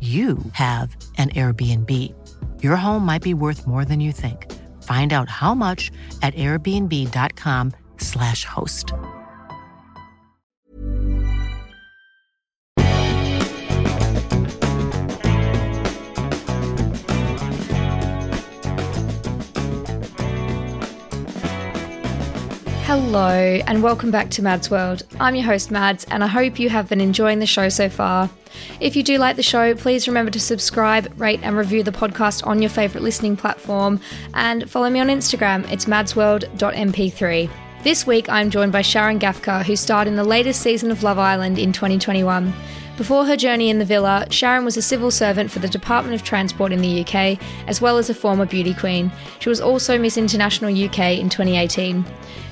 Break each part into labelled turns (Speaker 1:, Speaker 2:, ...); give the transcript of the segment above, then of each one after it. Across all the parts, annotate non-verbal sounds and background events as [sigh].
Speaker 1: you have an Airbnb. Your home might be worth more than you think. Find out how much at airbnb.com/slash host.
Speaker 2: Hello, and welcome back to Mads World. I'm your host, Mads, and I hope you have been enjoying the show so far. If you do like the show, please remember to subscribe, rate, and review the podcast on your favourite listening platform, and follow me on Instagram. It's madsworld.mp3. This week, I'm joined by Sharon Gaffka, who starred in the latest season of Love Island in 2021. Before her journey in the villa, Sharon was a civil servant for the Department of Transport in the UK, as well as a former beauty queen. She was also Miss International UK in 2018.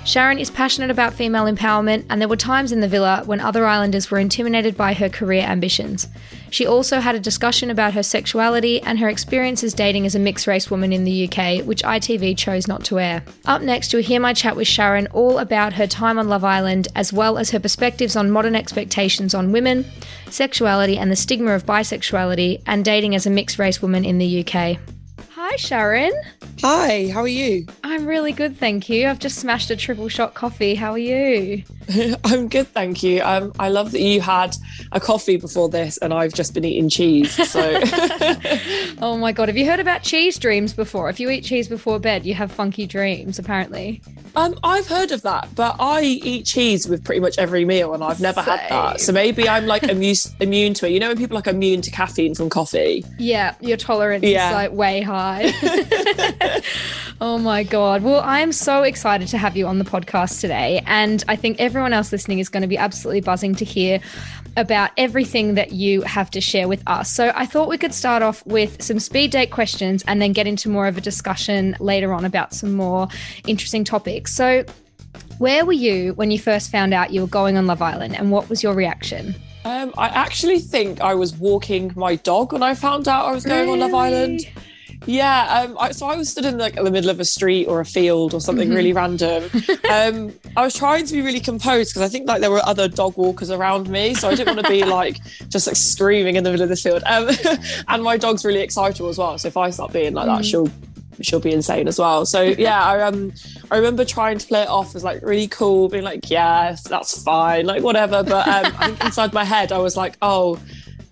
Speaker 2: Sharon is passionate about female empowerment, and there were times in the villa when other islanders were intimidated by her career ambitions. She also had a discussion about her sexuality and her experiences dating as a mixed race woman in the UK, which ITV chose not to air. Up next, you'll hear my chat with Sharon all about her time on Love Island, as well as her perspectives on modern expectations on women, sexuality, and the stigma of bisexuality, and dating as a mixed race woman in the UK. Hi, Sharon.
Speaker 3: Hi, how are you?
Speaker 2: I'm really good, thank you. I've just smashed a triple shot coffee. How are you? [laughs]
Speaker 3: I'm good, thank you. Um, I love that you had a coffee before this and I've just been eating cheese. So [laughs]
Speaker 2: Oh my god, have you heard about cheese dreams before? If you eat cheese before bed, you have funky dreams, apparently.
Speaker 3: um, I've heard of that, but I eat cheese with pretty much every meal and I've never had that. So maybe I'm like [laughs] immune, immune to it. You know when people are like immune to caffeine from coffee?
Speaker 2: Yeah, your tolerance
Speaker 3: Yeah.
Speaker 2: is like way high. Oh my God. Well, I'm so excited to have you on the podcast today. And I think everyone else listening is going to be absolutely buzzing to hear about everything that you have to share with us. So I thought we could start off with some speed date questions and then get into more of a discussion later on about some more interesting topics. So, where were you when you first found out you were going on Love Island and what was your reaction?
Speaker 3: Um, I actually think I was walking my dog when I found out I was going on Love Island. Yeah, um, I, so I was stood in like the middle of a street or a field or something really random. Um, I was trying to be really composed because I think like there were other dog walkers around me, so I didn't want to be [laughs] like just like screaming in the middle of the field. Um, [laughs] and my dog's really excitable as well, so if I start being like that, she'll she'll be insane as well. So yeah, I um I remember trying to play it off as like really cool, being like, yes, that's fine, like whatever. But um, I think inside my head, I was like, oh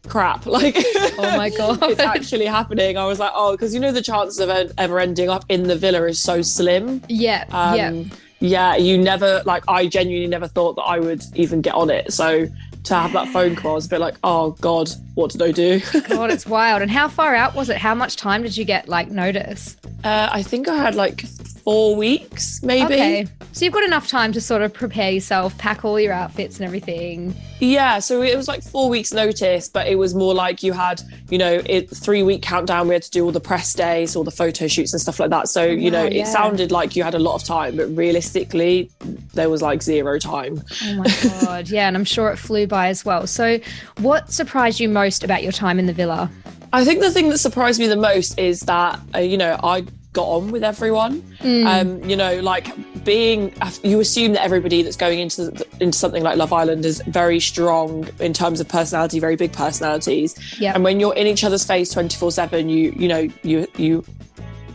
Speaker 3: crap, [laughs] like
Speaker 2: Oh my [laughs] God.
Speaker 3: it's actually happening. I was like, oh, because you know the chances of ever ending up in the villa is so slim.
Speaker 2: Yeah,
Speaker 3: Um,
Speaker 2: yeah.
Speaker 3: yeah, you never like. I genuinely never thought that I would even get on it. So to have that phone call, I was a bit like, oh god, what did I do? [laughs]
Speaker 2: God, it's wild. And how far out was it? How much time did you get like notice?
Speaker 3: uh, I think I had like four weeks, maybe.
Speaker 2: Okay. So you've got enough time to sort of prepare yourself, pack all your outfits and everything.
Speaker 3: Yeah, so it was like four weeks notice, but it was more like you had, you know, it three week countdown. We had to do all the press days, all the photo shoots and stuff like that. So you know,
Speaker 2: Wow,
Speaker 3: it sounded like you had a lot of time, but realistically, there was like zero time.
Speaker 2: Oh my God. yeah. And I'm sure it flew by as well. So what surprised you most about your time in the villa?
Speaker 3: I think the thing that surprised me the most is that uh, you know I got on with everyone. Um, you know, like being you assume that everybody that's going into into something like Love Island is very strong in terms of personality, very big personalities.
Speaker 2: Yep.
Speaker 3: And when you're in each other's face twenty four seven, you you know you you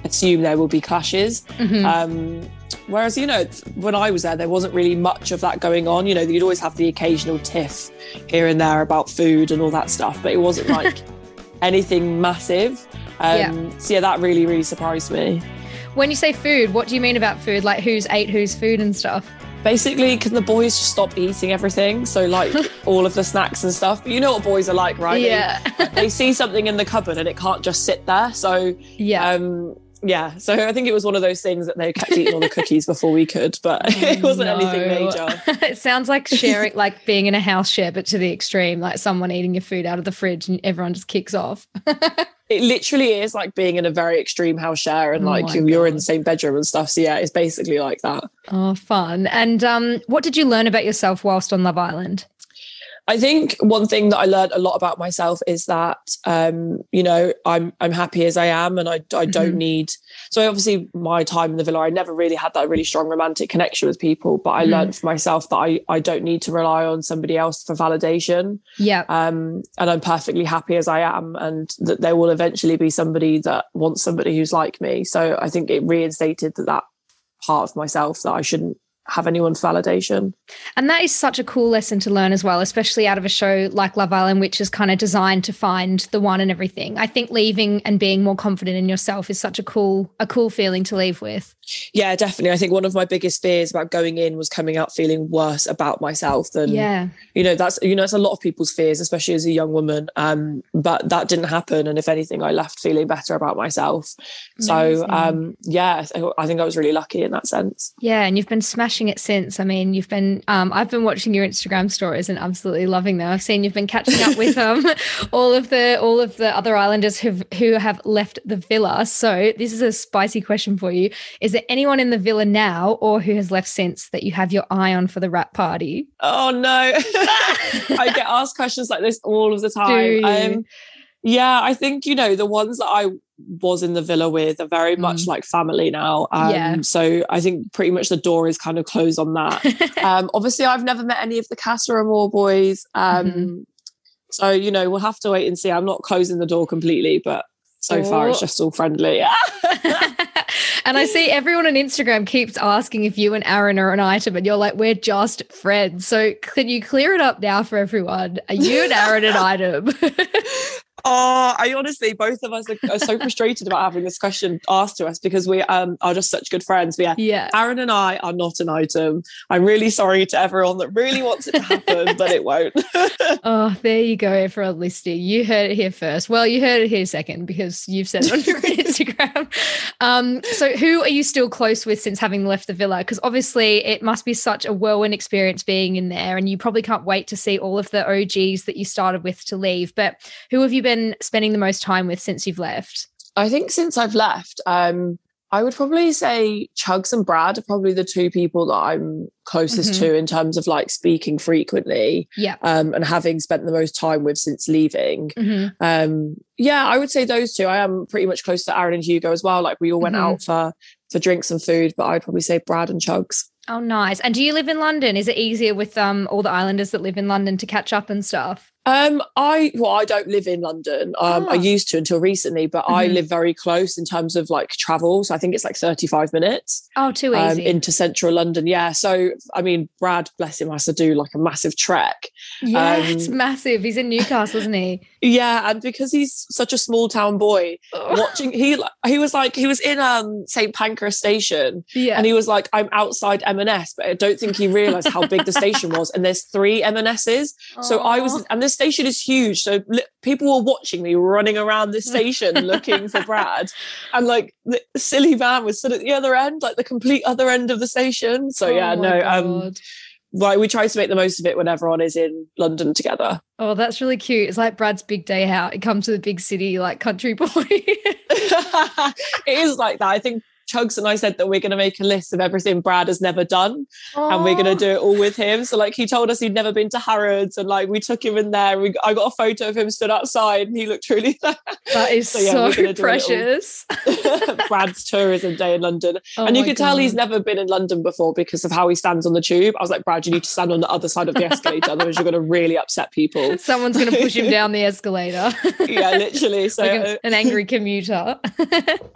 Speaker 3: assume there will be clashes. Um, whereas you know when I was there, there wasn't really much of that going on. You know, you'd always have the occasional tiff here and there about food and all that stuff, but it wasn't like [laughs] anything massive. Um,
Speaker 2: Yeah.
Speaker 3: So yeah, that really, really surprised me.
Speaker 2: When you say food, what do you mean about food? Like who's ate whose food and stuff?
Speaker 3: Basically, can the boys just stop eating everything? So like [laughs] all of the snacks and stuff. But you know what boys are like, right?
Speaker 2: Yeah. [laughs]
Speaker 3: They, see something in the cupboard and it can't just sit there. So
Speaker 2: yeah.
Speaker 3: um, yeah. So I think it was one of those things that they kept eating all the cookies before we could, but [laughs] it wasn't anything major.
Speaker 2: it sounds like sharing, like being in a house share, but to the extreme, like someone eating your food out of the fridge and everyone just kicks off.
Speaker 3: It literally is like being in a very extreme house share and
Speaker 2: Oh
Speaker 3: like you're in the same bedroom and stuff. So yeah, it's basically like that.
Speaker 2: oh, fun. And um, what did you learn about yourself whilst on Love Island?
Speaker 3: I think one thing that I learned a lot about myself is that um, you know I'm I'm happy as I am, and I I don't
Speaker 2: Mhm.
Speaker 3: need. So obviously, my time in the villa, I never really had that really strong romantic connection with people, but I
Speaker 2: Mhm.
Speaker 3: learned for myself that I I don't need to rely on somebody else for validation,
Speaker 2: Yeah.
Speaker 3: um, and I'm perfectly happy as I am, and that there will eventually be somebody that wants somebody who's like me. So I think it reinstated that that part of myself that I shouldn't have anyone's validation.
Speaker 2: And that is such a cool lesson to learn as well, especially out of a show like Love Island, which is kind of designed to find the one and everything. I think leaving and being more confident in yourself is such a cool, a cool feeling to leave with.
Speaker 3: Yeah, definitely. I think one of my biggest fears about going in was coming out feeling worse about myself than
Speaker 2: Yeah.
Speaker 3: you know, that's you know, it's a lot of people's fears, especially as a young woman. Um, but that didn't happen. And if anything, I left feeling better about myself. So
Speaker 2: Amazing.
Speaker 3: um yeah, I- I think I was really lucky in that sense.
Speaker 2: Yeah, and you've been smashing it since. I mean, you've been um I've been watching your Instagram stories and absolutely loving them. I've seen you've been catching up with um [laughs] [laughs] all of the all of the other islanders who who have left the villa. So, this is a spicy question for you. Is there anyone in the villa now or who has left since that you have your eye on for the wrap party?
Speaker 3: Oh no. [laughs] I get asked questions like this all of the time.
Speaker 2: you?
Speaker 3: Um yeah, I think, you know, the ones that I was in the villa with are very much
Speaker 2: Mm.
Speaker 3: like family now. Um,
Speaker 2: Yeah.
Speaker 3: So I think pretty much the door is kind of closed on that. [laughs] um, obviously, I've never met any of the Casa Amor boys. Um,
Speaker 2: Mhm.
Speaker 3: So, you know, we'll have to wait and see. I'm not closing the door completely, but so far it's
Speaker 2: Oh.
Speaker 3: just all friendly. [laughs] [laughs]
Speaker 2: and I see everyone on Instagram keeps asking if you and Aaron are an item, and you're like, we're just friends. So can you clear it up now for everyone? Are you and Aaron an item?
Speaker 3: Oh, I honestly, both of us are, are so frustrated about having this question asked to us because we um, are just such good friends. But yeah,
Speaker 2: yeah.
Speaker 3: Aaron and I are not an item. I'm really sorry to everyone that really wants it to happen, but it won't. [laughs]
Speaker 2: Oh, there you go, everyone listening. You heard it here first. Well, you heard it here second because you've said it on your [laughs] Instagram. Um, so, who are you still close with since having left the villa? Because obviously, it must be such a whirlwind experience being in there, and you probably can't wait to see all of the OGs that you started with to leave. But who have you been spending the most time with since you've left?
Speaker 3: I think since I've left, um, I would probably say Chuggs and Brad are probably the two people that I'm closest
Speaker 2: Mhm.
Speaker 3: to in terms of like speaking frequently
Speaker 2: Yeah.
Speaker 3: um, and having spent the most time with since leaving.
Speaker 2: Mhm.
Speaker 3: Um, yeah, I would say those two. I am pretty much close to Aaron and Hugo as well. Like we all went
Speaker 2: Mhm.
Speaker 3: out for for drinks and food, but I'd probably say Brad and Chuggs.
Speaker 2: Oh, nice. And do you live in London? Is it easier with um all the islanders that live in London to catch up and stuff?
Speaker 3: Um, I well, I don't live in London. Um, I
Speaker 2: Ah.
Speaker 3: used to until recently, but I
Speaker 2: Mhm.
Speaker 3: live very close in terms of like travel. So I think it's like 35 minutes
Speaker 2: Oh, too
Speaker 3: um,
Speaker 2: easy.
Speaker 3: into central London. Yeah. So I mean, Brad, bless him, has to do like a massive trek.
Speaker 2: yeah, it's
Speaker 3: um,
Speaker 2: massive. He's in Newcastle, isn't he?
Speaker 3: Yeah, and because he's such a small town boy, watching he he was like he was in um St Pancras station
Speaker 2: yeah.
Speaker 3: and he was like I'm outside M&S, but I don't think he realized how big the station was. And there's three M&S's. So I was, and this station is huge. So li- people were watching me running around this [laughs] station looking for Brad, and like the silly van was stood at the other end, like the complete other end of the station. So yeah,
Speaker 2: Oh my
Speaker 3: no, um, Right, we try to make the most of it when everyone is in London together.
Speaker 2: Oh, that's really cute. It's like Brad's big day out. It comes to the big city like country boy. [laughs] [laughs]
Speaker 3: it is like that. I think Chuggs and I said that we're going to make a list of everything Brad has never done. and we're going to do it all with him. So like he told us he'd never been to Harrods and like we took him in there. We, I got a photo of him stood outside and he looked really [laughs]
Speaker 2: That is
Speaker 3: So, yeah,
Speaker 2: so
Speaker 3: we're gonna do
Speaker 2: precious. [laughs] [laughs]
Speaker 3: Brad's tourism day in London.
Speaker 2: Oh
Speaker 3: and you
Speaker 2: my
Speaker 3: can tell he's never been in London before because of how he stands on the tube. I was like, Brad, you need to stand on the other side of the escalator, otherwise you're going to really upset people.
Speaker 2: Someone's going to push him down the escalator.
Speaker 3: yeah, literally. So
Speaker 2: like a- an angry commuter.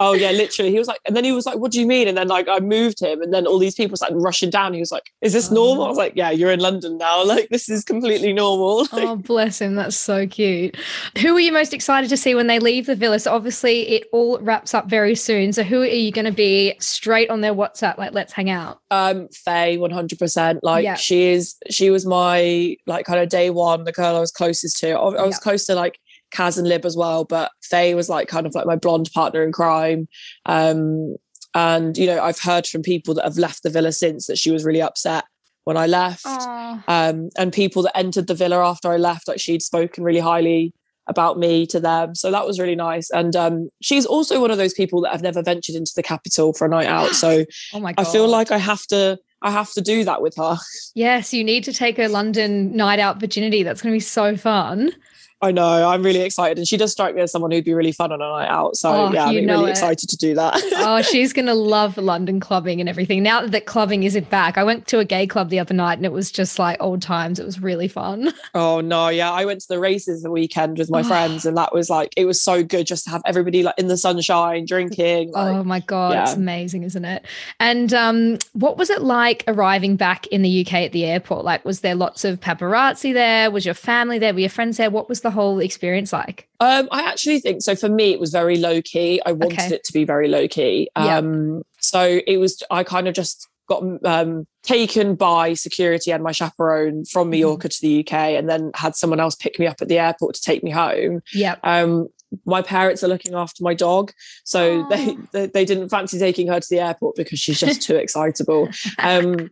Speaker 3: Oh yeah, literally. He was like, and then he was was like, what do you mean? And then like I moved him and then all these people started rushing down. He was like, is this normal? I was like, yeah, you're in London now. [laughs] Like this is completely normal. [laughs]
Speaker 2: oh, bless him. That's so cute. Who are you most excited to see when they leave the villa? So obviously it all wraps up very soon. So who are you going to be straight on their WhatsApp? Like, let's hang out.
Speaker 3: Um, Faye, 100%. Like yeah. she is, she was my like kind of day one, the girl I was closest to. I, I was yeah. close to like Kaz and Lib as well, but Faye was like kind of like my blonde partner in crime. Um, and you know, I've heard from people that have left the villa since that she was really upset when I left. Um, and people that entered the villa after I left, like she'd spoken really highly about me to them. So that was really nice. And um, she's also one of those people that have never ventured into the capital for a night out. So [gasps]
Speaker 2: oh my God.
Speaker 3: I feel like I have to I have to do that with her. [laughs]
Speaker 2: Yes, you need to take a London night out virginity. That's going to be so fun.
Speaker 3: I know. I'm really excited. And she does strike me as someone who'd be really fun on a night out. So oh, yeah, I'm really it. excited to do that. [laughs]
Speaker 2: oh, she's gonna love London clubbing and everything. Now that clubbing isn't back. I went to a gay club the other night and it was just like old times. It was really fun. [laughs]
Speaker 3: Oh no, yeah. I went to the races the weekend with my friends and that was like it was so good just to have everybody like in the sunshine, drinking. Like,
Speaker 2: oh my God, yeah. it's amazing, isn't it? And um, what was it like arriving back in the UK at the airport? Like, was there lots of paparazzi there? Was your family there? Were your friends there? What was the whole experience like?
Speaker 3: Um, I actually think so. For me, it was very low key. I wanted okay. it to be very low key. Um, So it was. I kind of just got um, taken by security and my chaperone from mm-hmm. Mallorca to the UK, and then had someone else pick me up at the airport to take me home.
Speaker 2: Yeah.
Speaker 3: Um, my parents are looking after my dog, so they, they, they didn't fancy taking her to the airport because she's just too [laughs] excitable. Um,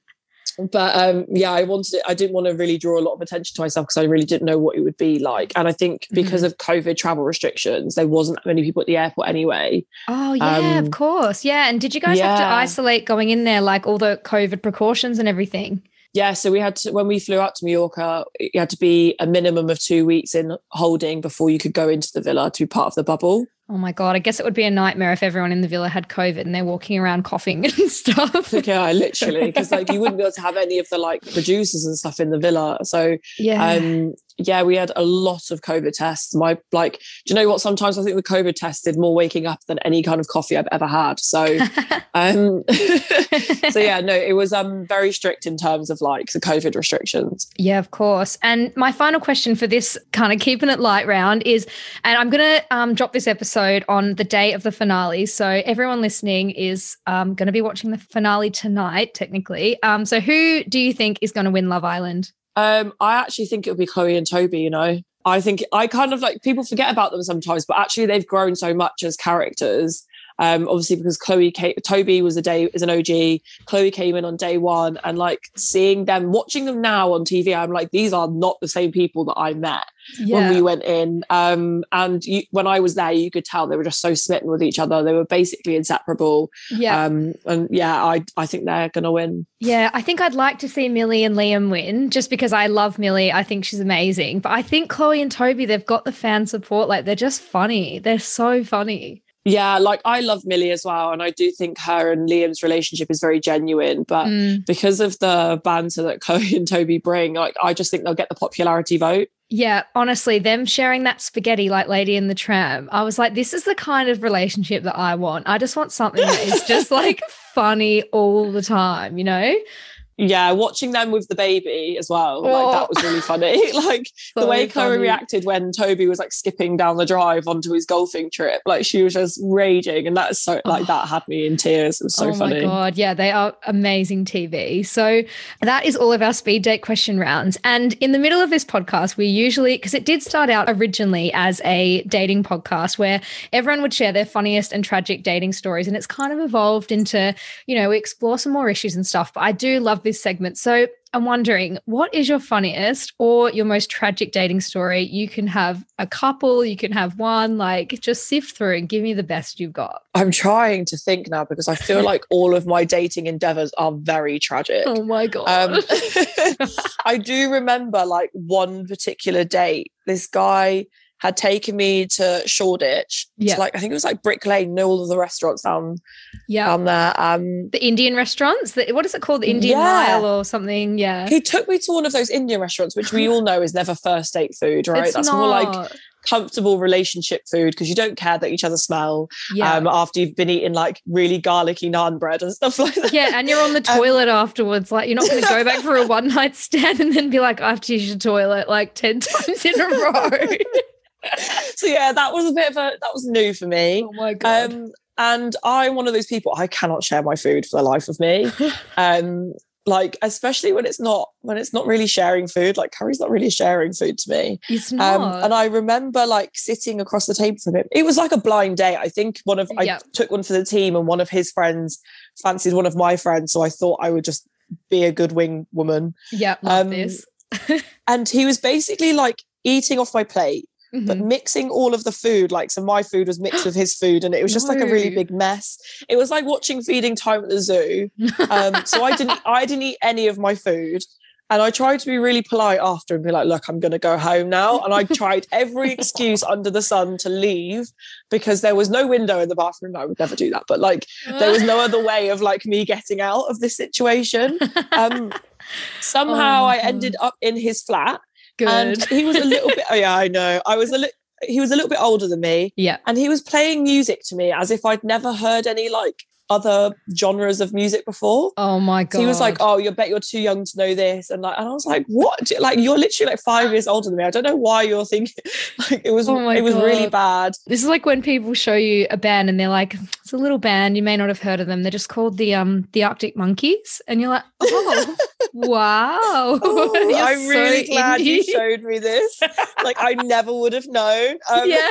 Speaker 3: but um, yeah, I wanted. I didn't want to really draw a lot of attention to myself because I really didn't know what it would be like. And I think because mm-hmm. of COVID travel restrictions, there wasn't many people at the airport anyway.
Speaker 2: Oh yeah, um, of course, yeah. And did you guys yeah. have to isolate going in there, like all the COVID precautions and everything?
Speaker 3: Yeah, so we had to when we flew out to Mallorca, you had to be a minimum of two weeks in holding before you could go into the villa to be part of the bubble.
Speaker 2: Oh my god! I guess it would be a nightmare if everyone in the villa had COVID and they're walking around coughing and [laughs] stuff.
Speaker 3: yeah, literally, because like you wouldn't be able to have any of the like producers and stuff in the villa. So yeah, um, yeah, we had a lot of COVID tests. My like, do you know what? Sometimes I think the COVID test did more waking up than any kind of coffee I've ever had. So, [laughs] um, [laughs] so yeah, no, it was um very strict in terms of like the COVID restrictions.
Speaker 2: Yeah, of course. And my final question for this kind of keeping it light round is, and I'm gonna um drop this episode on the day of the finale. So everyone listening is um going to be watching the finale tonight, technically. Um, so who do you think is going to win Love Island?
Speaker 3: Um, I actually think it would be Chloe and Toby, you know. I think I kind of like people forget about them sometimes, but actually they've grown so much as characters um, obviously because Chloe, came, Toby was a day is an OG. Chloe came in on day one, and like seeing them, watching them now on TV, I'm like, these are not the same people that I met yeah. when we went in. Um, and you, when I was there, you could tell they were just so smitten with each other. They were basically inseparable.
Speaker 2: Yeah.
Speaker 3: Um, and yeah, I I think they're gonna win.
Speaker 2: Yeah, I think I'd like to see Millie and Liam win, just because I love Millie. I think she's amazing. But I think Chloe and Toby, they've got the fan support. Like they're just funny. They're so funny.
Speaker 3: Yeah, like I love Millie as well. And I do think her and Liam's relationship is very genuine. But mm. because of the banter that [laughs] Chloe and Toby bring, like I just think they'll get the popularity vote.
Speaker 2: Yeah, honestly, them sharing that spaghetti like Lady in the Tramp, I was like, this is the kind of relationship that I want. I just want something that is [laughs] just like funny all the time, you know?
Speaker 3: Yeah, watching them with the baby as well, like that oh. was really funny. [laughs] like so the way Chloe reacted when Toby was like skipping down the drive onto his golfing trip, like she was just raging, and that's so oh. like that had me in tears. It was so
Speaker 2: oh
Speaker 3: funny.
Speaker 2: Oh my god, yeah, they are amazing TV. So that is all of our speed date question rounds. And in the middle of this podcast, we usually because it did start out originally as a dating podcast where everyone would share their funniest and tragic dating stories, and it's kind of evolved into you know we explore some more issues and stuff. But I do love this segment. So I'm wondering, what is your funniest or your most tragic dating story? You can have a couple, you can have one, like just sift through and give me the best you've got.
Speaker 3: I'm trying to think now because I feel like all of my dating endeavors are very tragic.
Speaker 2: Oh my God. Um, [laughs] [laughs]
Speaker 3: I do remember like one particular date, this guy had taken me to Shoreditch. Yeah. like I think it was like Brick Lane, know all of the restaurants down, yeah. down there. Um
Speaker 2: the Indian restaurants. The, what is it called? The Indian yeah. Mile or something. Yeah.
Speaker 3: He took me to one of those Indian restaurants, which we all know is never first date food, right?
Speaker 2: It's
Speaker 3: That's
Speaker 2: not.
Speaker 3: more like comfortable relationship food because you don't care that each other smell
Speaker 2: Yeah.
Speaker 3: um, after you've been eating like really garlicky naan bread and stuff like that.
Speaker 2: yeah, and you're on the [laughs]
Speaker 3: Um,
Speaker 2: toilet afterwards. Like you're not going to go back [laughs] for a one night stand and then be like, I have to use your toilet like ten [laughs] times in a row. [laughs]
Speaker 3: so yeah, that was a bit of a that was new for me.
Speaker 2: oh my
Speaker 3: Um, and I'm one of those people I cannot share my food for the life of me. [laughs] um, like especially when it's not when it's not really sharing food. Like curry's not really sharing food to me.
Speaker 2: it's not.
Speaker 3: Um, and I remember like sitting across the table from him. It was like a blind date. I think one of
Speaker 2: Yeah.
Speaker 3: I took one for the team, and one of his friends fancied one of my friends. So I thought I would just be a good wing woman.
Speaker 2: yeah,
Speaker 3: um. [laughs] And he was basically like eating off my plate, but
Speaker 2: Mhm.
Speaker 3: mixing all of the food. Like so, my food was mixed with his food, and it was just like a really big mess. It was like watching feeding time at the zoo. Um, so I didn't I didn't eat any of my food. And I tried to be really polite after and be like, look, I'm going to go home now. And I tried every excuse under the sun to leave because there was no window in the bathroom. I would never do that. But like, there was no other way of like me getting out of this situation. Um, somehow
Speaker 2: Oh
Speaker 3: I ended up in his flat
Speaker 2: Good.
Speaker 3: and he was a little bit, oh, yeah, I know. I was a little, he was a little bit older than me
Speaker 2: yeah.
Speaker 3: and he was playing music to me as if I'd never heard any like other genres of music before.
Speaker 2: Oh my god.
Speaker 3: So he was like, "Oh, you bet you're too young to know this," and like, and I was like, "What? Like, you're literally like five years older than me. I don't know why you're thinking [laughs] like it was.
Speaker 2: Oh
Speaker 3: it was really bad.
Speaker 2: This is like when people show you a band and they're like, it's a little band, you may not have heard of them. They're just called the um the Arctic Monkeys. And you're like, oh [laughs] wow.
Speaker 3: Oh, [laughs] I'm really
Speaker 2: so
Speaker 3: glad you showed me this. like, I never would have known. Um,
Speaker 2: Yeah.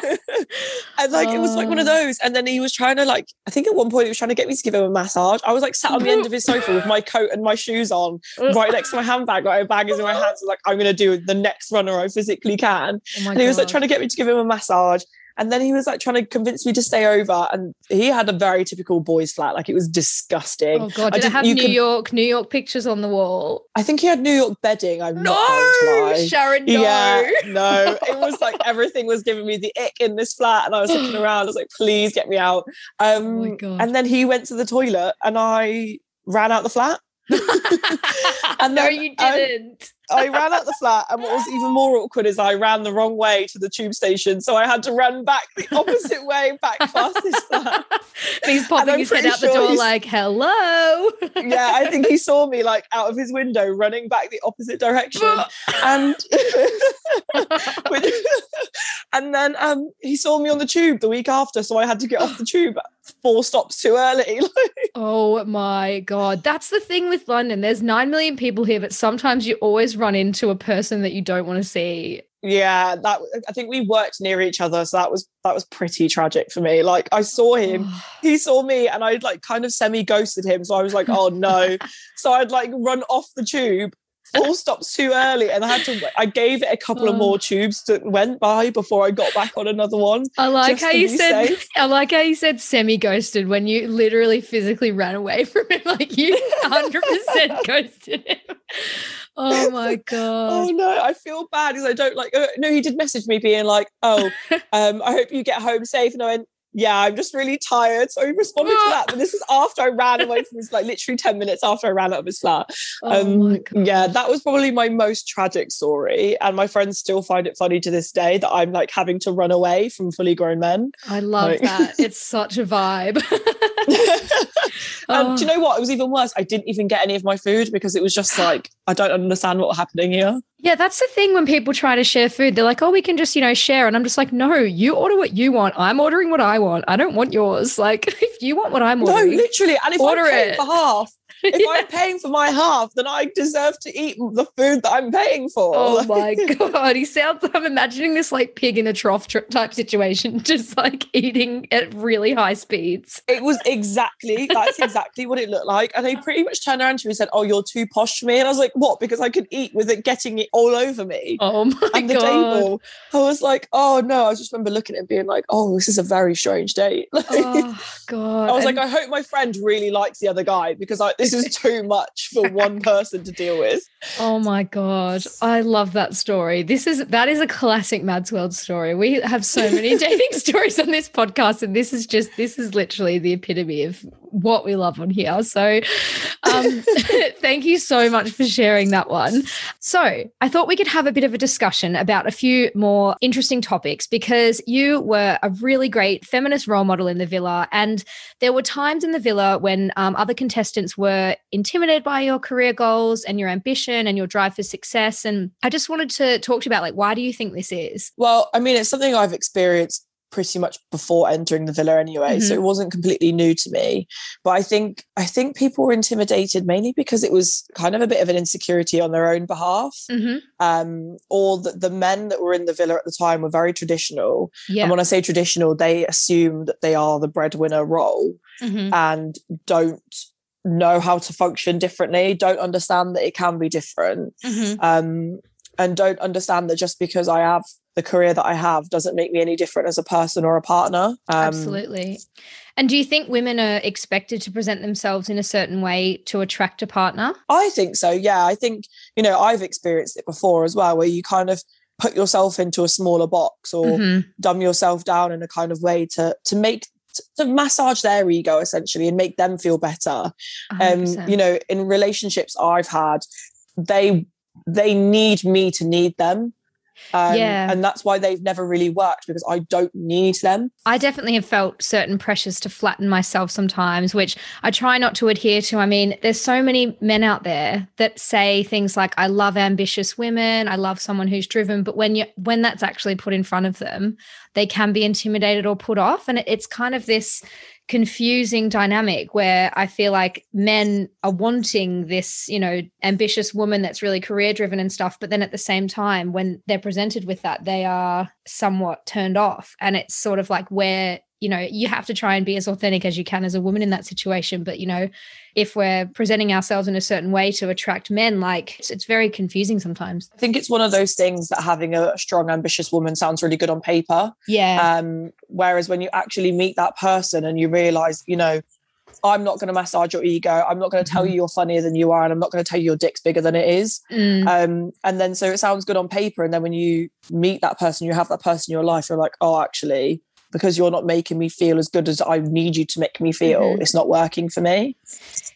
Speaker 3: and like, it was like one of
Speaker 2: Oh.
Speaker 3: those. And then he was trying to like, I think at one point he was trying to get me to give him a massage. I was like sat on the end of his sofa with my coat and my shoes on, right next to my handbag. Like, my bag is in my hands. Like, I'm going to do the next runner I physically can.
Speaker 2: Oh
Speaker 3: and he was like trying to get me to give him a massage. And then he was like trying to convince me to stay over. And he had a very typical boys' flat. Like it was disgusting.
Speaker 2: Oh god,
Speaker 3: I
Speaker 2: did it have New
Speaker 3: could-
Speaker 2: York, New York pictures on the wall?
Speaker 3: I think he had New York bedding. I'm not
Speaker 2: No,
Speaker 3: lie.
Speaker 2: Sharon, no.
Speaker 3: Yeah, no. [laughs] It was like everything was giving me the ick in this flat. And I was looking around. I was like, please get me out. Um,
Speaker 2: Oh my God.
Speaker 3: And then he went to the toilet and I ran out the flat. And
Speaker 2: no, you didn't.
Speaker 3: I ran out the flat, and what was even more awkward is I ran the wrong way to the tube station, so I had to run back the [laughs] opposite way back past his flat.
Speaker 2: He's popping his head out the door like, hello. [laughs]
Speaker 3: Yeah, I think he saw me like out of his window running back the opposite direction, [laughs] and and then um, he saw me on the tube the week after, so I had to get off the tube four stops too early. [laughs]
Speaker 2: Oh my god. That's the thing with London. There's 9 million people here, but sometimes you always run into a person that you don't want to see.
Speaker 3: yeah, that I think we worked near each other, so that was that was pretty tragic for me. Like I saw him. [sighs] he saw me and I'd like kind of semi ghosted him. So I was like, oh no. [laughs] so I'd like run off the tube, four stops too early. And I had to, I gave it a couple of
Speaker 2: Oh.
Speaker 3: more tubes that went by before I got back on another one.
Speaker 2: I like how you said
Speaker 3: safe.
Speaker 2: I like how you said semi ghosted when you literally physically ran away [laughs] from him. Like you 100% [laughs] ghosted him. Oh my god.
Speaker 3: Oh no, I feel bad because I don't like, uh, no, he did message me being like, oh, [laughs] um, I hope you get home safe. And I went, yeah, I'm just really tired. So he responded to that. But this is after I ran away from his, like literally 10 minutes after I ran out of his flat.
Speaker 2: Oh my god.
Speaker 3: Um, yeah, that was probably my most tragic story. And my friends still find it funny to this day that I'm like having to run away from fully grown men.
Speaker 2: I love
Speaker 3: Like-
Speaker 2: that. It's such a vibe. [laughs] [laughs]
Speaker 3: and do you
Speaker 2: Oh.
Speaker 3: know what? It was even worse. I didn't even get any of my food because it was just like, I don't understand what's happening here.
Speaker 2: Yeah, that's the thing when people try to share food. They're like, oh, we can just, you know, share. And I'm just like, no, you order what you want. I'm ordering what I want. I don't want yours. [laughs] Like, if you want what I'm ordering, No,
Speaker 3: literally. And if
Speaker 2: Order
Speaker 3: I'm paying
Speaker 2: it.
Speaker 3: for half, if
Speaker 2: Yeah.
Speaker 3: I'm paying for my half, then I deserve to eat the food that I'm paying for.
Speaker 2: Oh my [laughs] god, he sounds. Like I'm imagining this like pig in a trough tr- type situation, [laughs] just like eating at really high speeds.
Speaker 3: It was exactly that's exactly what it looked like. And they pretty much turned around to me and said, Oh, you're too posh for me. And I was like, What? Because I could eat with it getting it all over me.
Speaker 2: Oh my
Speaker 3: and the
Speaker 2: god!
Speaker 3: table. I was like, oh no. I just remember looking at and being like, oh, this is a very strange date. Like, [laughs]
Speaker 2: Oh god!
Speaker 3: I was
Speaker 2: And-
Speaker 3: like, I hope my friend really likes the other guy because I, this is too much for one person to deal with.
Speaker 2: oh my god, I love that story. This is that is a classic Mads World story. We have so many [laughs] dating stories on this podcast, and this is just this is literally the epitome of what we love on here. So, um, [laughs] [laughs] thank you so much for sharing that one. So, I thought we could have a bit of a discussion about a few more interesting topics because you were a really great feminist role model in the villa. And there were times in the villa when um, other contestants were intimidated by your career goals and your ambition and your drive for success. And I just wanted to talk to you about like, why do you think this is?
Speaker 3: Well, I mean, it's something I've experienced pretty much before entering the villa anyway mm-hmm. so it wasn't completely new to me but i think i think people were intimidated mainly because it was kind of a bit of an insecurity on their own behalf mm-hmm. um or the, the men that were in the villa at the time were very traditional yeah. and when i say traditional they assume that they are the breadwinner role mm-hmm. and don't know how to function differently don't understand that it can be different mm-hmm. um and don't understand that just because I have the career that I have doesn't make me any different as a person or a partner.
Speaker 2: Um, Absolutely. And do you think women are expected to present themselves in a certain way to attract a partner?
Speaker 3: I think so. Yeah. I think, you know, I've experienced it before as well, where you kind of put yourself into a smaller box or mm-hmm. dumb yourself down in a kind of way to to make to massage their ego essentially and make them feel better. 100%. Um, you know, in relationships I've had, they they need me to need them. Um, yeah. And that's why they've never really worked because I don't need them.
Speaker 2: I definitely have felt certain pressures to flatten myself sometimes, which I try not to adhere to. I mean, there's so many men out there that say things like, I love ambitious women, I love someone who's driven. But when you when that's actually put in front of them, they can be intimidated or put off. And it's kind of this confusing dynamic where I feel like men are wanting this, you know, ambitious woman that's really career driven and stuff. But then at the same time, when they're presented with that, they are somewhat turned off. And it's sort of like where you know you have to try and be as authentic as you can as a woman in that situation but you know if we're presenting ourselves in a certain way to attract men like it's, it's, very confusing sometimes
Speaker 3: i think it's one of those things that having a strong ambitious woman sounds really good on paper
Speaker 2: yeah
Speaker 3: um whereas when you actually meet that person and you realize you know I'm not going to massage your ego. I'm not going to tell mm-hmm. you you're funnier than you are, and I'm not going to tell you your dick's bigger than it is. Mm. Um, and then so it sounds good on paper, and then when you meet that person, you have that person in your life, you're like, oh, actually, because you're not making me feel as good as I need you to make me feel. Mm-hmm. It's not working for me.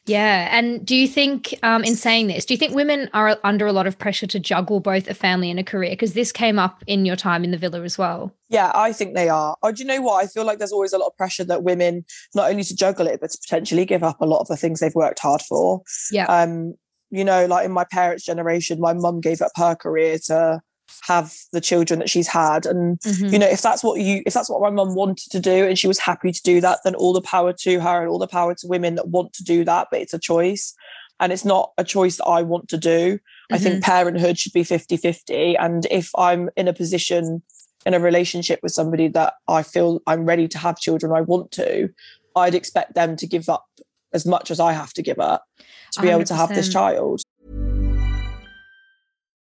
Speaker 2: Yeah. And do you think, um, in saying this, do you think women are under a lot of pressure to juggle both a family and a career? Because this came up in your time in the villa as well.
Speaker 3: Yeah, I think they are. Oh, do you know what? I feel like there's always a lot of pressure that women not only to juggle it, but to potentially give up a lot of the things they've worked hard for.
Speaker 2: Yeah.
Speaker 3: Um, you know, like in my parents' generation, my mum gave up her career to have the children that she's had and mm-hmm. you know if that's what you if that's what my mum wanted to do and she was happy to do that then all the power to her and all the power to women that want to do that but it's a choice and it's not a choice that I want to do mm-hmm. I think mm-hmm. parenthood should be 50-50 and if I'm in a position in a relationship with somebody that I feel I'm ready to have children I want to I'd expect them to give up as much as I have to give up to be 100%. able to have this child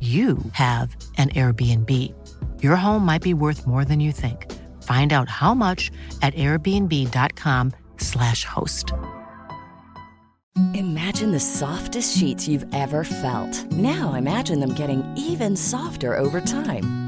Speaker 1: you have an Airbnb. Your home might be worth more than you think. Find out how much at airbnb.com/slash host.
Speaker 4: Imagine the softest sheets you've ever felt. Now imagine them getting even softer over time.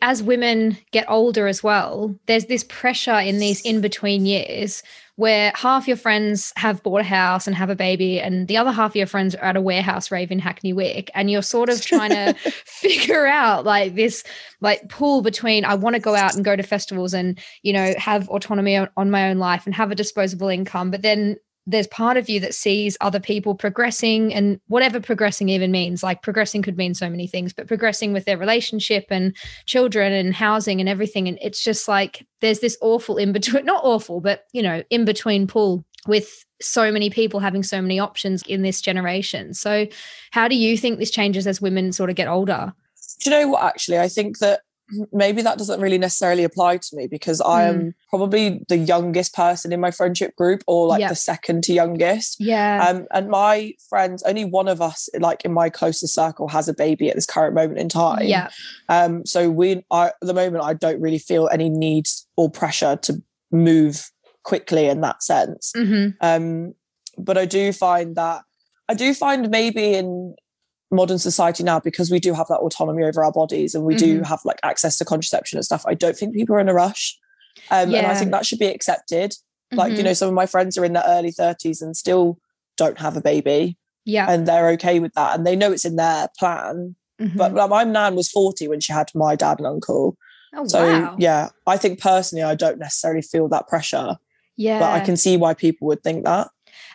Speaker 2: As women get older as well, there's this pressure in these in between years where half your friends have bought a house and have a baby, and the other half of your friends are at a warehouse rave in Hackney Wick, and you're sort of trying to [laughs] figure out like this like pull between I want to go out and go to festivals and you know have autonomy on, on my own life and have a disposable income, but then there's part of you that sees other people progressing and whatever progressing even means like progressing could mean so many things but progressing with their relationship and children and housing and everything. And it's just like there's this awful in between [laughs] not awful but you know in between pull with so many people having so many options in this generation. So how do you think this changes as women sort of get older?
Speaker 3: Do you know what actually? I think that maybe that doesn't really necessarily apply to me because I am mm. probably the youngest person in my friendship group or like yep. the second to youngest.
Speaker 2: Yeah.
Speaker 3: Um, and my friends, only one of us, like in my closest circle, has a baby at this current moment in time.
Speaker 2: Yeah.
Speaker 3: Um, so we I, at the moment I don't really feel any need or pressure to move quickly in that sense.
Speaker 2: Mm-hmm.
Speaker 3: Um, but I do find that I do find maybe in modern society now because we do have that autonomy over our bodies and we mm-hmm. do have like access to contraception and stuff i don't think people are in a rush um, yeah. and i think that should be accepted like mm-hmm. you know some of my friends are in their early 30s and still don't have a baby
Speaker 2: yeah
Speaker 3: and they're okay with that and they know it's in their plan mm-hmm. but like, my nan was 40 when she had my dad and uncle
Speaker 2: oh,
Speaker 3: so
Speaker 2: wow.
Speaker 3: yeah i think personally i don't necessarily feel that pressure
Speaker 2: yeah
Speaker 3: but i can see why people would think that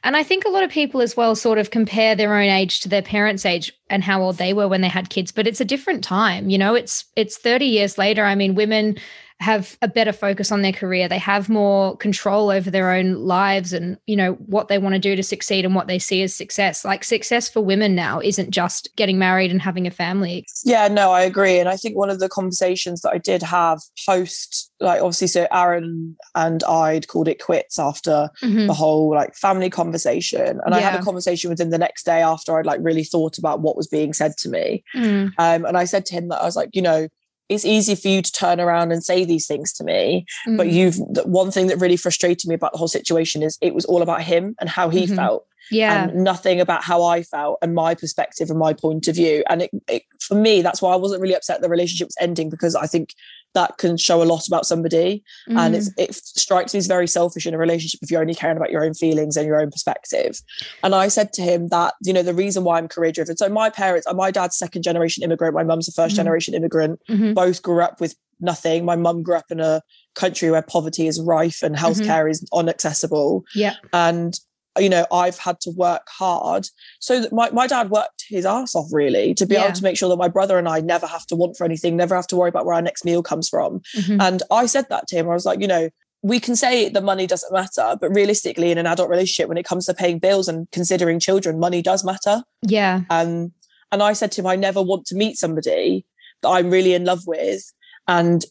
Speaker 2: and I think a lot of people as well sort of compare their own age to their parents' age and how old they were when they had kids, but it's a different time. You know, it's it's 30 years later. I mean, women have a better focus on their career. They have more control over their own lives and, you know, what they want to do to succeed and what they see as success. Like success for women now isn't just getting married and having a family.
Speaker 3: Yeah, no, I agree. And I think one of the conversations that I did have post, like obviously, so Aaron and I'd called it quits after mm-hmm. the whole like family conversation. And yeah. I had a conversation with him the next day after I'd like really thought about what was being said to me.
Speaker 2: Mm.
Speaker 3: Um, and I said to him that I was like, you know, it's easy for you to turn around and say these things to me mm. but you've one thing that really frustrated me about the whole situation is it was all about him and how he mm-hmm. felt
Speaker 2: yeah
Speaker 3: and nothing about how i felt and my perspective and my point of view and it, it, for me that's why i wasn't really upset the relationship was ending because i think that can show a lot about somebody mm. and it's, it strikes me as very selfish in a relationship if you're only caring about your own feelings and your own perspective and i said to him that you know the reason why i'm career driven so my parents my dad's second generation immigrant my mum's a 1st mm. generation immigrant
Speaker 2: mm-hmm.
Speaker 3: both grew up with nothing my mum grew up in a country where poverty is rife and mm-hmm. healthcare mm-hmm. is inaccessible
Speaker 2: yeah
Speaker 3: and you know i've had to work hard. So that my, my dad worked his ass off really to be yeah. able to make sure that my brother and i never have to want for anything never have to worry about where our next meal comes from.
Speaker 2: Mm-hmm.
Speaker 3: and i said that to him. I was like you know we can say the money doesn't matter but realistically in an adult relationship when it comes to paying bills and considering children money does matter.
Speaker 2: Yeah.
Speaker 3: Um and i said to him i never want to meet somebody that i'm really in love with and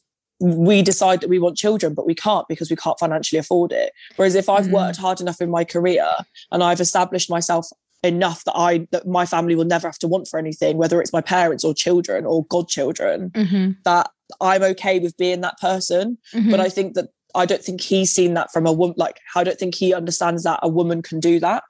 Speaker 3: we decide that we want children, but we can't because we can't financially afford it. Whereas if I've mm. worked hard enough in my career and I've established myself enough that I that my family will never have to want for anything, whether it's my parents or children or godchildren,
Speaker 2: mm-hmm.
Speaker 3: that I'm okay with being that person.
Speaker 2: Mm-hmm.
Speaker 3: But I think that I don't think he's seen that from a woman. Like I don't think he understands that a woman can do that.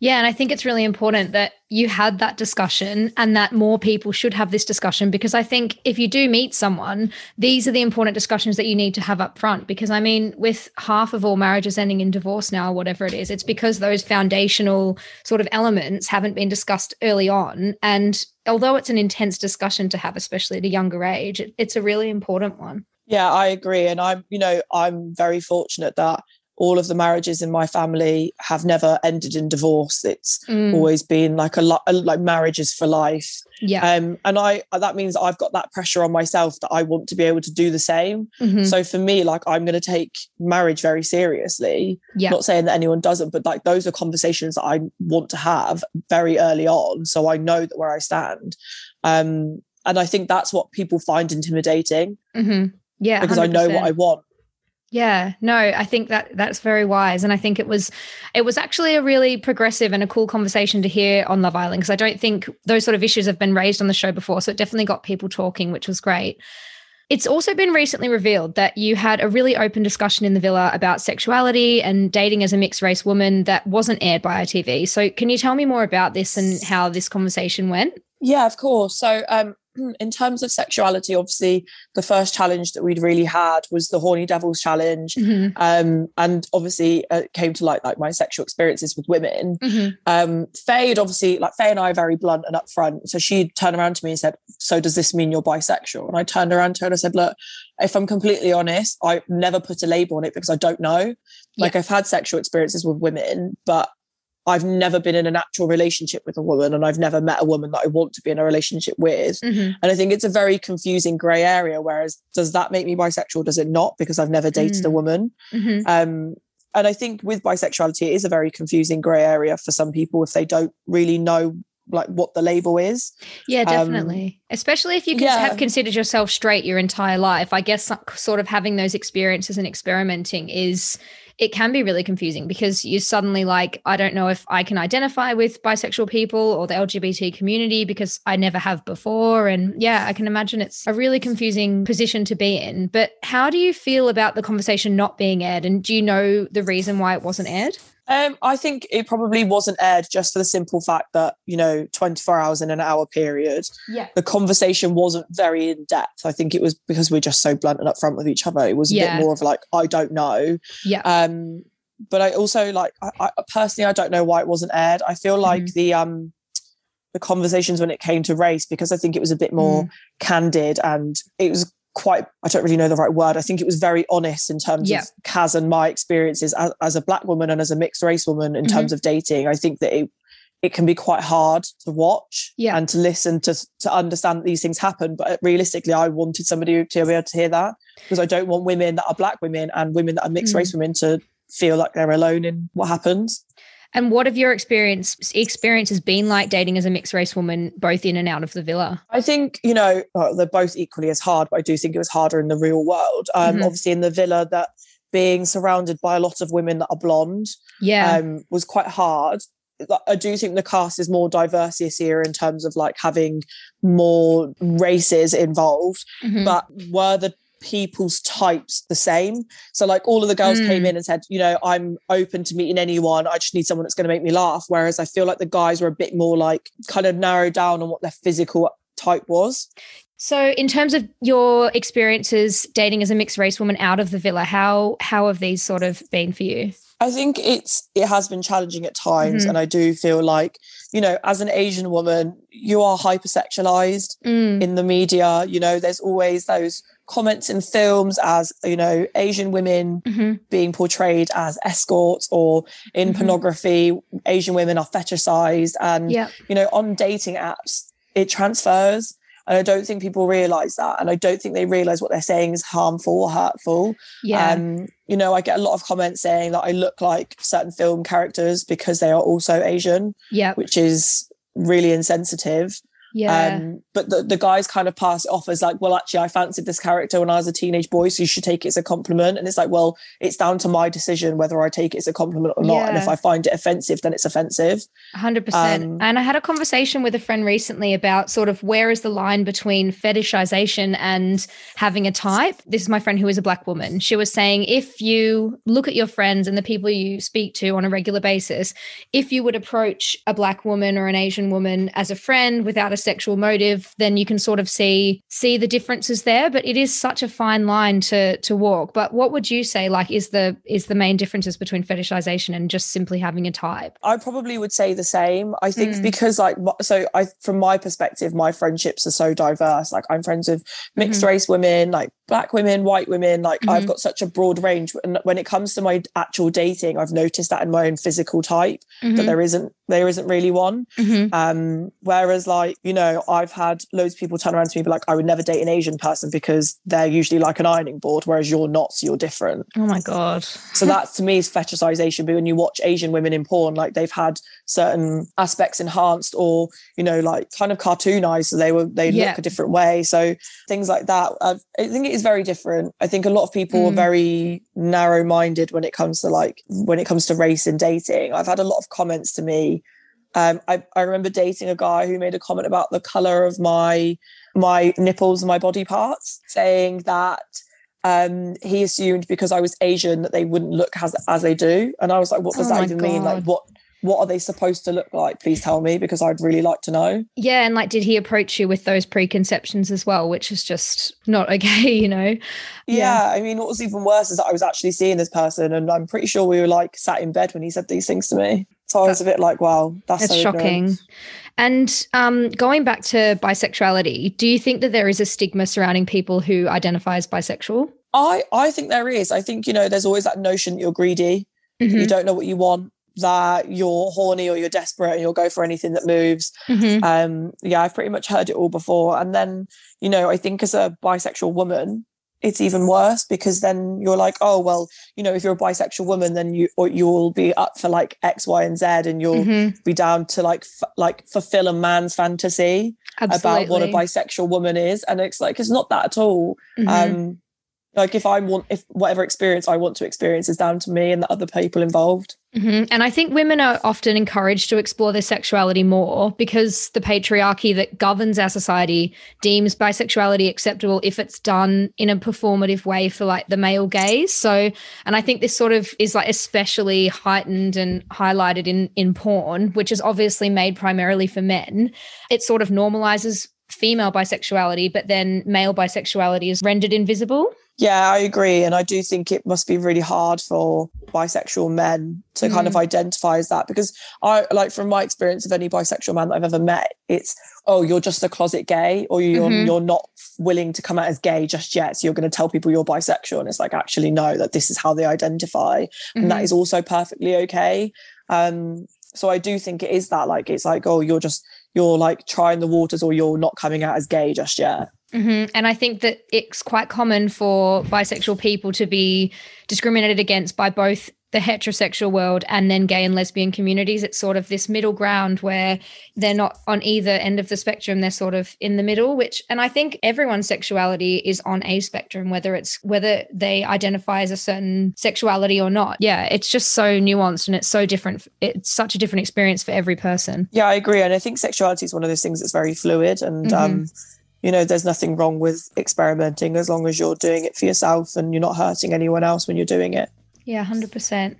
Speaker 2: Yeah. And I think it's really important that you had that discussion and that more people should have this discussion because I think if you do meet someone, these are the important discussions that you need to have up front. Because I mean, with half of all marriages ending in divorce now, whatever it is, it's because those foundational sort of elements haven't been discussed early on. And although it's an intense discussion to have, especially at a younger age, it's a really important one.
Speaker 3: Yeah, I agree. And I'm, you know, I'm very fortunate that all of the marriages in my family have never ended in divorce. It's
Speaker 2: Mm.
Speaker 3: always been like a lot like marriages for life.
Speaker 2: Yeah.
Speaker 3: Um, and I that means I've got that pressure on myself that I want to be able to do the same.
Speaker 2: Mhm.
Speaker 3: So for me, like I'm going to take marriage very seriously.
Speaker 2: Yeah.
Speaker 3: Not saying that anyone doesn't, but like those are conversations that I want to have very early on, so I know that where I stand. Um, and I think that's what people find intimidating
Speaker 2: Mhm. Yeah.
Speaker 3: because I know what I want.
Speaker 2: Yeah, no, I think that that's very wise, and I think it was, it was actually a really progressive and a cool conversation to hear on Love Island because I don't think those sort of issues have been raised on the show before, so it definitely got people talking, which was great. It's also been recently revealed that you had a really open discussion in the villa about sexuality and dating as a mixed race woman that wasn't aired by ITV. So, can you tell me more about this and how this conversation went?
Speaker 3: Yeah, of course. So, um, in terms of sexuality, obviously, the first challenge that we'd really had was the Horny Devils challenge,
Speaker 2: Mhm.
Speaker 3: um, and obviously uh, it came to like like my sexual experiences with women.
Speaker 2: Mhm.
Speaker 3: Um, Faye had obviously like Faye and I are very blunt and upfront, so she'd turn around to me and said, "So does this mean you're bisexual?" And I turned around to her and I said, "Look, if I'm completely honest, I never put a label on it because I don't know. Like I've had sexual experiences with women, but." I've never been in an actual relationship with a woman and I've never met a woman that I want to be in a relationship with.
Speaker 2: Mhm.
Speaker 3: And I think it's a very confusing grey area. Whereas, does that make me bisexual? Does it not? Because I've never dated a
Speaker 2: Mm.
Speaker 3: woman.
Speaker 2: Mhm.
Speaker 3: Um, and I think with bisexuality, it is a very confusing grey area for some people if they don't really know like what the label is.
Speaker 2: Yeah,
Speaker 3: Um,
Speaker 2: definitely. Especially if you can
Speaker 3: yeah.
Speaker 2: have considered yourself straight your entire life. I guess sort of having those experiences and experimenting is it can be really confusing because you're suddenly like, I don't know if I can identify with bisexual people or the LGBT community because I never have before. And yeah, I can imagine it's a really confusing position to be in. But how do you feel about the conversation not being aired? And do you know the reason why it wasn't aired?
Speaker 3: Um, I think it probably wasn't aired just for the simple fact that, you know, 24 hours in an hour period,
Speaker 2: Yeah.
Speaker 3: the conversation wasn't very in depth. I think it was because we're just so blunt and upfront with each other. It was a
Speaker 2: Yeah.
Speaker 3: bit more of like, I don't know.
Speaker 2: Yeah.
Speaker 3: Um, but I also like I, I personally I don't know why it wasn't aired. I feel like
Speaker 2: Mhm.
Speaker 3: the um the conversations when it came to race because I think it was a bit more
Speaker 2: Mm.
Speaker 3: candid and it was quite I don't really know the right word. I think it was very honest in terms
Speaker 2: Yeah.
Speaker 3: of Kaz and my experiences as, as a black woman and as a mixed race woman in
Speaker 2: Mm-hmm.
Speaker 3: terms of dating. I think that it it can be quite hard to watch
Speaker 2: Yeah.
Speaker 3: and to listen to to understand that these things happen. But realistically, I wanted somebody to be able to hear that because I don't want women that are black women and women that are mixed
Speaker 2: Mm.
Speaker 3: race women to feel like they're alone in what happens.
Speaker 2: And what have your experience experiences been like dating as a mixed race woman, both in and out of the villa?
Speaker 3: I think you know well, they're both equally as hard, but I do think it was harder in the real world. Um,
Speaker 2: Mhm.
Speaker 3: Obviously, in the villa, that being surrounded by a lot of women that are blonde
Speaker 2: Yeah.
Speaker 3: um, was quite hard. I do think the cast is more diverse this year in terms of like having more races involved,
Speaker 2: Mhm.
Speaker 3: but were the people's types the same? So like all of the girls came
Speaker 2: Mm.
Speaker 3: in and said, you know, I'm open to meeting anyone. I just need someone that's going to make me laugh. Whereas I feel like the guys were a bit more like kind of narrowed down on what their physical type was.
Speaker 2: So, in terms of your experiences dating as a mixed race woman out of the villa, how how have these sort of been for you?
Speaker 3: I think it's it has been challenging at times,
Speaker 2: Mhm.
Speaker 3: and I do feel like you know, as an Asian woman, you are hypersexualized
Speaker 2: Mm,
Speaker 3: in the media. You know, there's always those comments in films as you know Asian women
Speaker 2: mhm.
Speaker 3: being portrayed as escorts, or in
Speaker 2: Mhm.
Speaker 3: pornography, Asian women are fetishized, and
Speaker 2: Yeah.
Speaker 3: you know, on dating apps, it transfers. And I don't think people realize that. And I don't think they realize what they're saying is harmful or hurtful.
Speaker 2: Yeah.
Speaker 3: Um, you know, I get a lot of comments saying that I look like certain film characters because they are also Asian,
Speaker 2: yeah.
Speaker 3: which is really insensitive.
Speaker 2: Yeah.
Speaker 3: Um, but the, the guys kind of pass it off as like, well, actually, I fancied this character when I was a teenage boy, so you should take it as a compliment. And it's like, well, it's down to my decision whether I take it as a compliment or not. And if I find it offensive, then it's offensive.
Speaker 2: hundred percent.
Speaker 3: Um,
Speaker 2: And I had a conversation with a friend recently about sort of where is the line between fetishization and having a type. This is my friend who is a black woman. She was saying if you look at your friends and the people you speak to on a regular basis, if you would approach a black woman or an Asian woman as a friend without a sexual motive, then you can sort of see see the differences there. But it is such a fine line to to walk. But what would you say like is the is the main differences between fetishization and just simply having a type?
Speaker 3: I probably would say the same. I think
Speaker 2: Mm.
Speaker 3: because like so I from my perspective, my friendships are so diverse. Like I'm friends with mixed
Speaker 2: Mm-hmm.
Speaker 3: race women, like black women, white women, like mm-hmm. I've got such a broad range. And when it comes to my actual dating, I've noticed that in my own physical type mm-hmm. that there isn't there isn't really one. Mm-hmm. Um, whereas like, you know, I've had loads of people turn around to me be like, I would never date an Asian person because they're usually like an ironing board, whereas you're not, so you're different.
Speaker 2: Oh my God.
Speaker 3: so that to me is fetishization. But when you watch Asian women in porn, like they've had certain aspects enhanced or, you know, like kind of cartoonized. So they were they yeah. look a different way. So things like that. I've, I think it is very different. I think a lot of people mm. are very narrow minded when it comes to like when it comes to race and dating. I've had a lot of comments to me. Um, I, I remember dating a guy who made a comment about the color of my my nipples and my body parts, saying that um, he assumed because I was Asian that they wouldn't look as as they do, and I was like, what does oh that even God. mean? Like, what what are they supposed to look like? Please tell me because I'd really like to know.
Speaker 2: Yeah, and like, did he approach you with those preconceptions as well, which is just not [laughs] okay, you know?
Speaker 3: Yeah, yeah, I mean, what was even worse is that I was actually seeing this person, and I'm pretty sure we were like sat in bed when he said these things to me. So I was a bit like, wow, that's
Speaker 2: so shocking. And um, going back to bisexuality, do you think that there is a stigma surrounding people who identify as bisexual?
Speaker 3: I I think there is. I think you know, there's always that notion that you're greedy, mm-hmm. you don't know what you want that you're horny or you're desperate and you'll go for anything that moves. Mm-hmm. Um, yeah, I've pretty much heard it all before. And then, you know, I think as a bisexual woman, it's even worse because then you're like, oh well, you know, if you're a bisexual woman, then you or you'll be up for like X, Y, and Z, and you'll mm-hmm. be down to like f- like fulfill a man's fantasy Absolutely. about what a bisexual woman is, and it's like it's not that at all. Mm-hmm. Um, like if I want, if whatever experience I want to experience is down to me and the other people involved.
Speaker 2: Mm-hmm. And I think women are often encouraged to explore their sexuality more because the patriarchy that governs our society deems bisexuality acceptable if it's done in a performative way for like the male gaze. So, and I think this sort of is like especially heightened and highlighted in in porn, which is obviously made primarily for men. It sort of normalizes female bisexuality, but then male bisexuality is rendered invisible.
Speaker 3: Yeah, I agree. And I do think it must be really hard for bisexual men to mm. kind of mm. identify as that because I like from my experience of any bisexual man that I've ever met, it's oh, you're just a closet gay or you're mm-hmm. you're not willing to come out as gay just yet. So you're going to tell people you're bisexual. And it's like actually no, that this is how they identify. Mm-hmm. And that mm-hmm. also perfectly okay. Um, so I do think it is that like it's like, oh, you're just you're like trying the waters or you're not coming out as gay just yet.
Speaker 2: Mm-hmm. And I think that it's quite common for bisexual people to be discriminated against by both the heterosexual world and then gay and lesbian communities. It's sort of this middle ground where they're not on either end of the spectrum. They're sort of in the middle, which, and I think everyone's sexuality is on a spectrum, whether it's whether they identify as a certain sexuality or not. Yeah, it's just so nuanced and it's so different. It's such a different experience for every person.
Speaker 3: Yeah, I agree. And I think sexuality is one of those things that's very fluid and, mm-hmm. um, you know, there's nothing wrong with experimenting as long as you're doing it for yourself and you're not hurting anyone else when you're doing it.
Speaker 2: Yeah, 100%.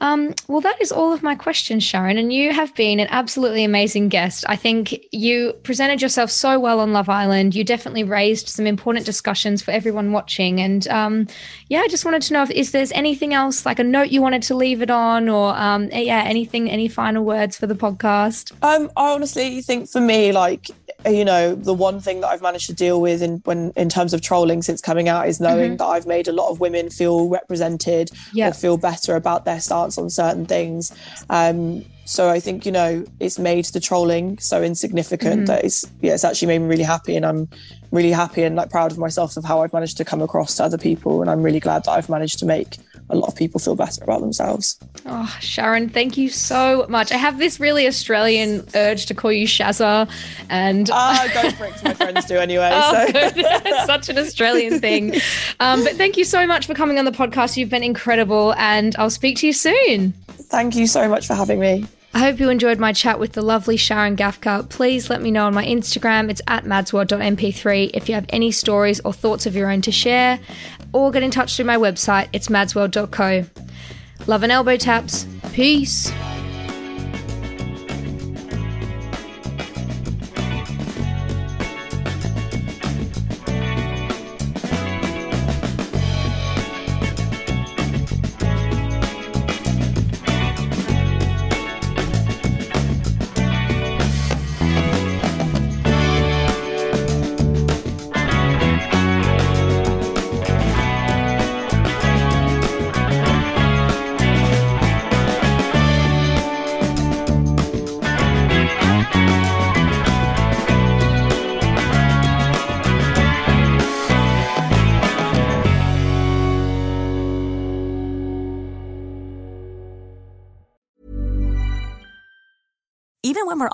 Speaker 2: Um, well, that is all of my questions, Sharon, and you have been an absolutely amazing guest. I think you presented yourself so well on Love Island. You definitely raised some important discussions for everyone watching. And um, yeah, I just wanted to know if is there's anything else, like a note you wanted to leave it on, or um, yeah, anything, any final words for the podcast?
Speaker 3: Um, I honestly think for me, like you know the one thing that i've managed to deal with in when in terms of trolling since coming out is knowing mm-hmm. that i've made a lot of women feel represented or feel better about their stance on certain things um, so i think you know it's made the trolling so insignificant mm-hmm. that it's yeah it's actually made me really happy and i'm really happy and like proud of myself of how i've managed to come across to other people and i'm really glad that i've managed to make a lot of people feel better about themselves.
Speaker 2: Oh, Sharon, thank you so much. I have this really Australian urge to call you Shazza, and
Speaker 3: ah, go for it. My friends do anyway. [laughs] oh,
Speaker 2: so. [laughs] such an Australian thing. Um, but thank you so much for coming on the podcast. You've been incredible, and I'll speak to you soon.
Speaker 3: Thank you so much for having me.
Speaker 2: I hope you enjoyed my chat with the lovely Sharon Gaffka. Please let me know on my Instagram. It's at madsworld.mp3 if you have any stories or thoughts of your own to share, or get in touch through my website. It's madsworld.co. Love and elbow taps. Peace.